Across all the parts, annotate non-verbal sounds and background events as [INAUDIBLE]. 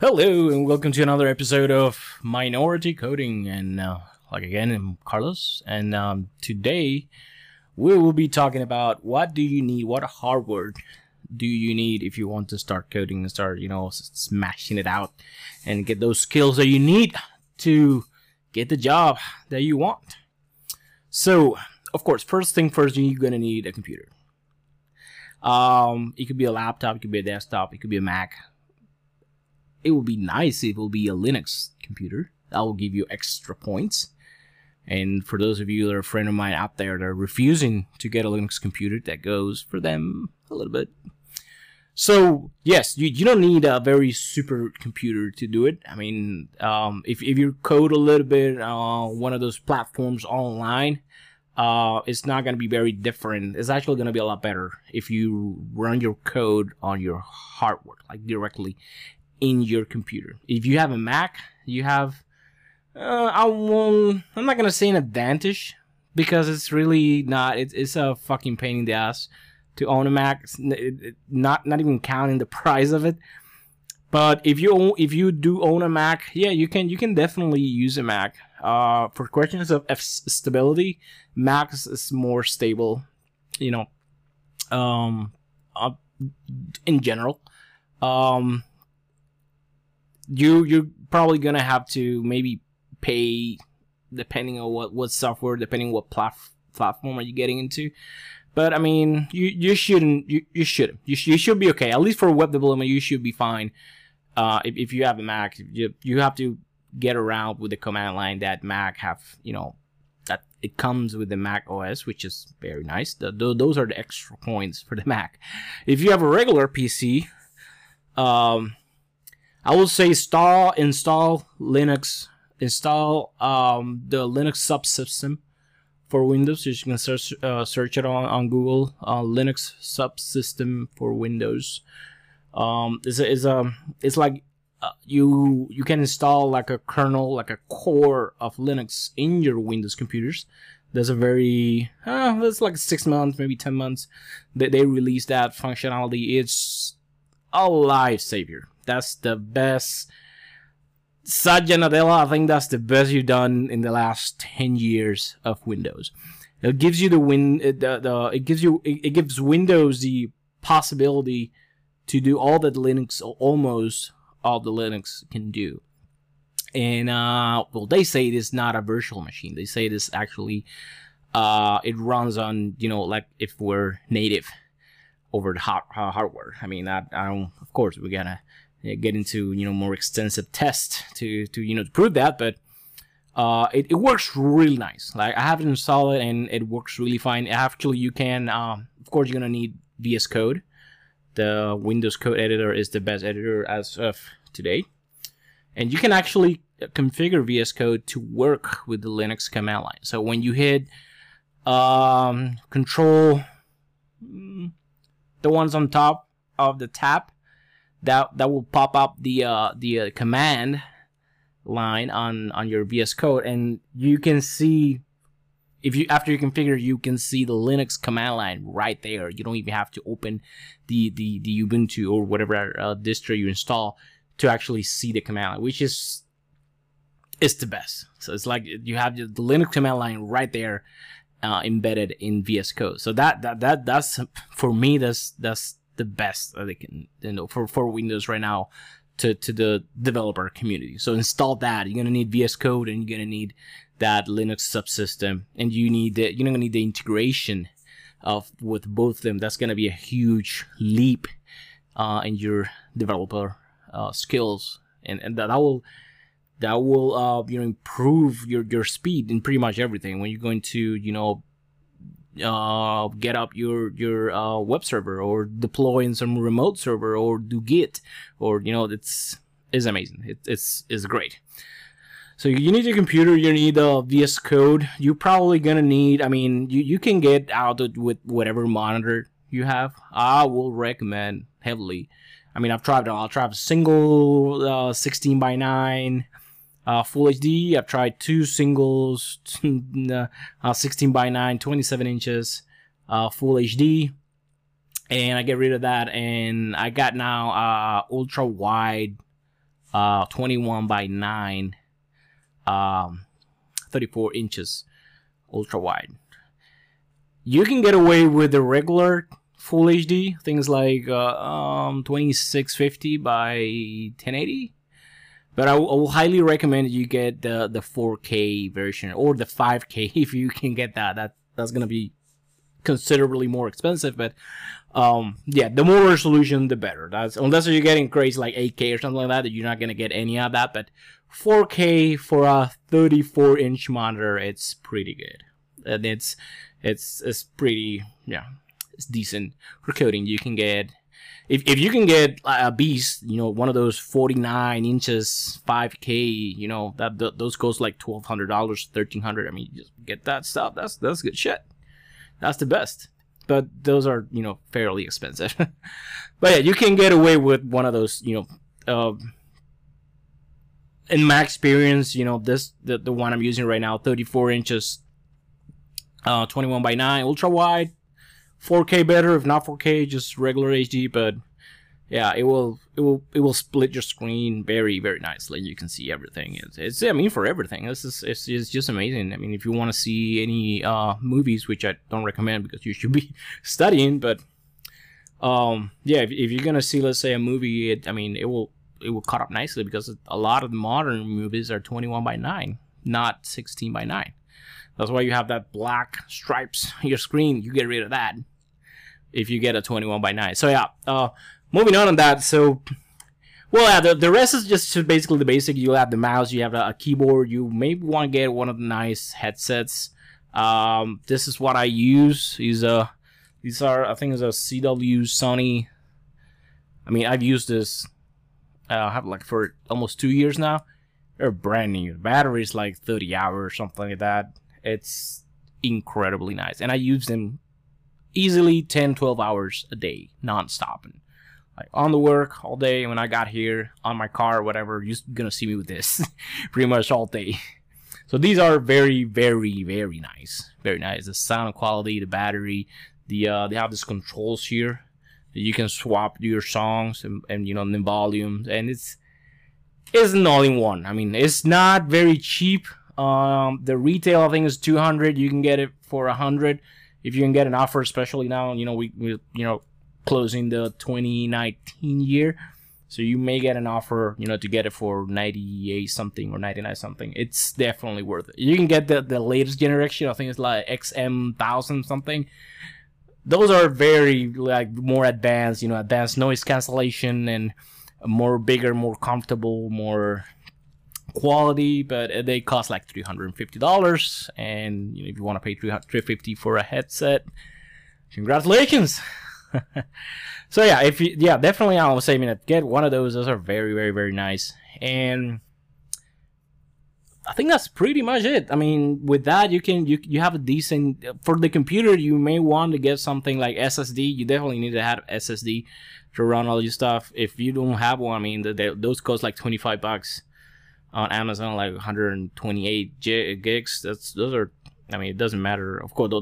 Hello and welcome to another episode of Minority Coding. And uh, like again, I'm Carlos. And um, today we will be talking about what do you need, what hardware do you need if you want to start coding and start, you know, smashing it out and get those skills that you need to get the job that you want. So, of course, first thing first, you're gonna need a computer. Um, it could be a laptop, it could be a desktop, it could be a Mac, it would be nice if it will be a Linux computer. That will give you extra points. And for those of you that are a friend of mine out there that are refusing to get a Linux computer, that goes for them a little bit. So yes, you, you don't need a very super computer to do it. I mean, um, if, if you code a little bit on uh, one of those platforms online, uh, it's not going to be very different. It's actually going to be a lot better if you run your code on your hardware, like directly in your computer. If you have a Mac, you have uh, I won't. I'm not gonna say an advantage because it's really not. It's it's a fucking pain in the ass to own a Mac. Not not even counting the [LAUGHS] price of it. But if you if you do own a Mac, yeah, you can you can definitely use a Mac. Uh, for questions of F stability, Mac is more stable. You know, um, uh, in general. Um, you you're probably gonna have to maybe pay depending on what what software, depending what plat- platform are you getting into. But I mean, you you shouldn't you, you should you, sh- you should be okay. At least for web development, you should be fine. Uh, if, if you have a Mac, you you have to get around with the command line that Mac have. You know that it comes with the Mac OS, which is very nice. The, the, those are the extra points for the Mac. If you have a regular PC, um, I will say install install Linux, install um, the Linux subsystem for Windows. You can search uh, search it on, on Google. Uh, Linux subsystem for Windows. Um, is is a it's like uh, you you can install like a kernel, like a core of Linux in your Windows computers. There's a very uh, that's like six months, maybe ten months that they release that functionality. It's a lifesaver that's the best. Satya Nadella, I think that's the best you've done in the last 10 years of Windows. It gives you the win, the, the it gives you, it, it gives Windows the possibility to do all that Linux, almost all the Linux can do. And, uh, well, they say it is not a virtual machine. They say it is actually, uh, it runs on, you know, like if we're native over the hard, uh, hardware. I mean, I, I don't, of course, we're gonna get into you know more extensive tests to to you know to prove that, but uh, it, it works really nice. Like I have it installed and it works really fine. Actually, you can um, of course you're gonna need VS Code. The Windows Code Editor is the best editor as of today, and you can actually configure VS Code to work with the Linux command line. So when you hit um, Control, mm, the ones on top of the tab, that that will pop up the uh, the uh, command line on on your VS Code, and you can see if you after you configure, you can see the Linux command line right there. You don't even have to open the the the Ubuntu or whatever uh, distro you install to actually see the command line, which is it's the best. So it's like you have the Linux command line right there. Uh, embedded in VS Code, so that that that that's for me. That's that's the best that they can you know for, for Windows right now to, to the developer community. So install that. You're gonna need VS Code and you're gonna need that Linux subsystem, and you need the, you're gonna need the integration of with both of them. That's gonna be a huge leap uh, in your developer uh, skills, and and that will that will uh, you know improve your your speed in pretty much everything when you're going to you know uh, get up your your uh, web server or deploy in some remote server or do Git or you know it's is amazing. It, it's great. So you need a computer. You need a VS Code. You're probably gonna need. I mean, you, you can get out with whatever monitor you have. I will recommend heavily. I mean, I've tried. I'll try a single uh, 16 by 9 uh, Full HD. I've tried two singles, [LAUGHS] uh, 16 by 9, 27 inches, uh, Full HD, and I get rid of that, and I got now uh, ultra wide uh, 21 by 9, um, 34 inches ultra wide. You can get away with the regular full HD, things like uh, um, 2650 by 1080. But I, will highly recommend you get the the 4K version or the 5K [LAUGHS] if you can get that. That that's gonna be considerably more expensive, but um, yeah, the more resolution, the better. That's unless you're getting crazy like 8K or something like that, you're not gonna get any of that. But 4K for a 34 inch monitor, it's pretty good, and it's it's it's pretty yeah, it's decent for coding. You can get if, if you can get a beast, you know, one of those 49 inches, 5K, you know, that th- those cost like $1,200, 1,300. I mean, just get that stuff. That's that's good shit. That's the best. But those are, you know, fairly expensive. [LAUGHS] but yeah, you can get away with one of those, you know, uh, in my experience, you know, this the, the one I'm using right now, 34 inches, uh, 21 by 9, ultra wide, 4K better, if not 4K, just regular HD. But yeah, it will it will it will split your screen very very nicely. You can see everything. It's, it's I mean for everything. This is it's, it's just amazing. I mean if you want to see any uh, movies, which I don't recommend because you should be [LAUGHS] studying, but um yeah, if, if you're gonna see let's say a movie, it, I mean it will it will cut up nicely because a lot of modern movies are 21 by 9, not 16 by 9. That's why you have that black stripes your screen. You get rid of that if you get a 21 by 9. So yeah, uh, moving on on that. So, well, yeah, the, the rest is just basically the basic. You have the mouse, you have a, a keyboard. You maybe want to get one of the nice headsets. Um, this is what I use. These uh, these are I think it's a CW Sony. I mean, I've used this. Uh, I have like for almost two years now. They're brand new. Battery is like 30 hours, something like that. It's incredibly nice, and I use them easily 10, 12 hours a day, non-stop. And like on the work all day. When I got here on my car, whatever, you're gonna see me with this [LAUGHS] pretty much all day. So these are very, very, very nice. Very nice. The sound quality, the battery, the uh, they have these controls here. that You can swap your songs and, and you know the volumes, and it's it's an all-in-one. I mean, it's not very cheap. Um, the retail I think is 200. You can get it for 100 if you can get an offer, especially now. You know we, we you know closing the 2019 year. So you may get an offer, you know, to get it for 98 something or 99 something. It's definitely worth it. You can get the, the latest generation. I think it's like XM1000 something. Those are very like more advanced, you know, advanced noise cancellation and more bigger, more comfortable, more quality, but they cost like $350. And you know, if you want to pay 350 for a headset, congratulations. [LAUGHS] so yeah, if you yeah, definitely I say I mean get one of those. Those are very very very nice, and I think that's pretty much it. I mean, with that you can you you have a decent for the computer. You may want to get something like SSD. You definitely need to have SSD to run all your stuff. If you don't have one, I mean, the, those cost like twenty five bucks on Amazon, like 128 gigs. That's those are I mean, it doesn't matter. Of course,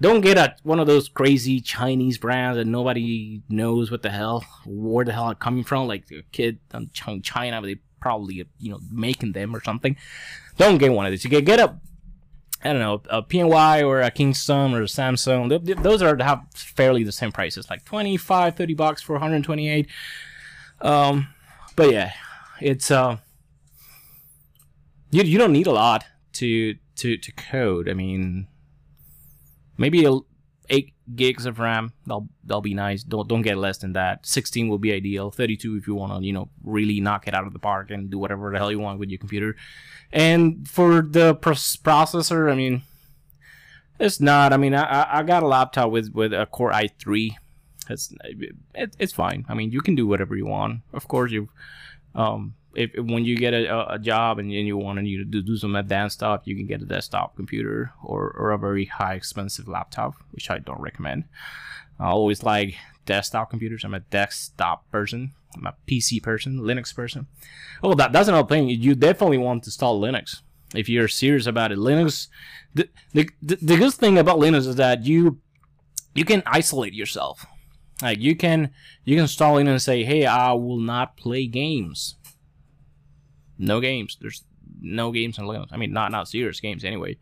don't get a, one of those crazy Chinese brands that nobody knows what the hell, where the hell are coming from. Like a kid in China, they probably you know making them or something. Don't get one of these. You get get a I don't know, a PNY or a Kingston or a Samsung. Those are have fairly the same prices, like 25, 30 bucks for 128. Um, but yeah, it's uh, you you don't need a lot to to to code. I mean, maybe eight gigs of RAM. They'll they'll be nice. Don't don't get less than that. 16 will be ideal. 32 if you want to you know really knock it out of the park and do whatever the hell you want with your computer. And for the processor, I mean, it's not. I mean, I I got a laptop with with a Core i3. It's it, it's fine. I mean, you can do whatever you want. Of course, you um if, when you get a, a job and, and you want to do, do some advanced stuff, you can get a desktop computer or, or a very high expensive laptop, which I don't recommend. I always like desktop computers. I'm a desktop person. I'm a PC person, Linux person. Oh, that, that's another thing. You definitely want to install Linux if you're serious about it. Linux, the, the, the, the good thing about Linux is that you you can isolate yourself. Like you can you can install in and say, hey, I will not play games no games. There's no games on Linux. I mean, not not serious games anyway.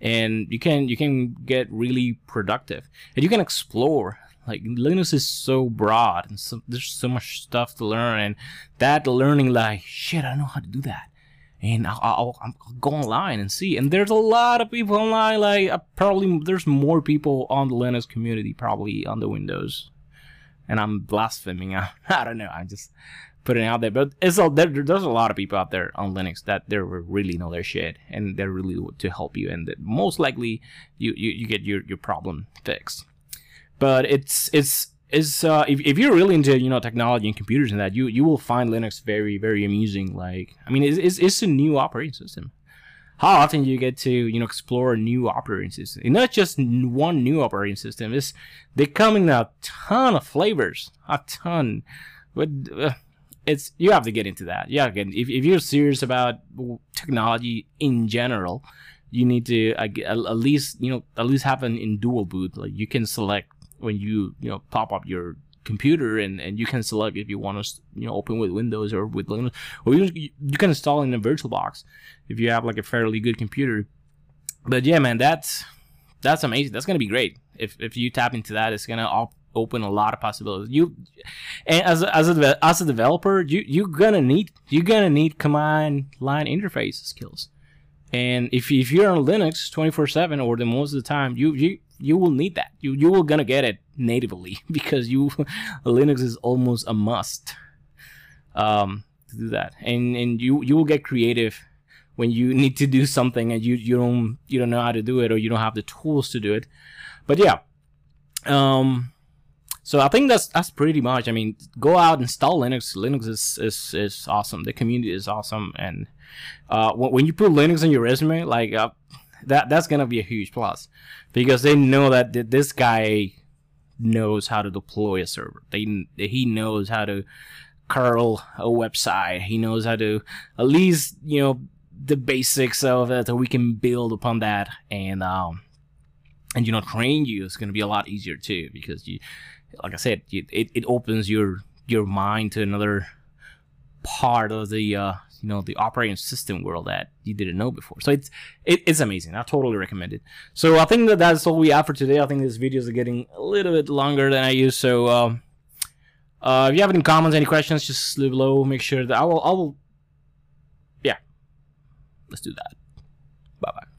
And you can you can get really productive, and you can explore. Like Linux is so broad, and so, there's so much stuff to learn, and that learning, like shit, I don't know how to do that and I'll, I'll, I'll, go online and see. And there's a lot of people online. Like uh, probably there's more people on the Linux community probably on the Windows. And I'm blaspheming. I, [LAUGHS] I don't know. I'm just putting it out there. But it's a, there, there's a lot of people out there on Linux that they really know their shit and they're really to help you. And most likely you, you, you get your, your problem fixed. But it's it's is uh, if, if you're really into you know technology and computers and that you you will find linux very very amusing like i mean it's, it's, it's a new operating system how often you get to you know explore new operating system and not just one new operating system it's they come in a ton of flavors a ton. But uh, it's you have to get into that. Yeah again if, if you're serious about technology in general you need to at least you know at least have an in dual boot. Like you can select when you you know pop up your computer and, and you can select if you want to you know open with Windows or with Linux or you, you can install in a VirtualBox if you have like a fairly good computer. But yeah, man, that's that's amazing. That's gonna be great if if you tap into that. It's gonna op- open a lot of possibilities. You and as a, as a as a developer, you you're gonna need you're gonna need command line interface skills. And if, if you're on Linux 24 7 or the most of the time, you, you you will need that. You you will gonna get it natively [LAUGHS] because you Linux is almost a must um, to do that, and and you you will get creative when you [LAUGHS] need to do something and you you don't you don't know how to do it or you don't have the tools to do it. But yeah, um, so I think that's that's pretty much. I mean, go out install Linux. Linux is is, is awesome. The community is awesome, and uh, when, you put Linux on your resume, like. Uh, that that's gonna be a huge plus because they know that this guy knows how to deploy a server. They he knows how to curl a website. He knows how to at least you know the basics of it, so we can build upon that and um and you know train you. It's gonna be a lot easier too because you, like I said, it it opens your your mind to another part of the uh, you know the operating system world that you didn't know before. So it's it, it's amazing. I totally recommend it. So I think that that's all we have for today. I think these videos are getting a little bit longer than I used. So um, uh, if you have any comments, any questions, just leave below. Make sure that I will I will yeah. Let's do that. Bye bye.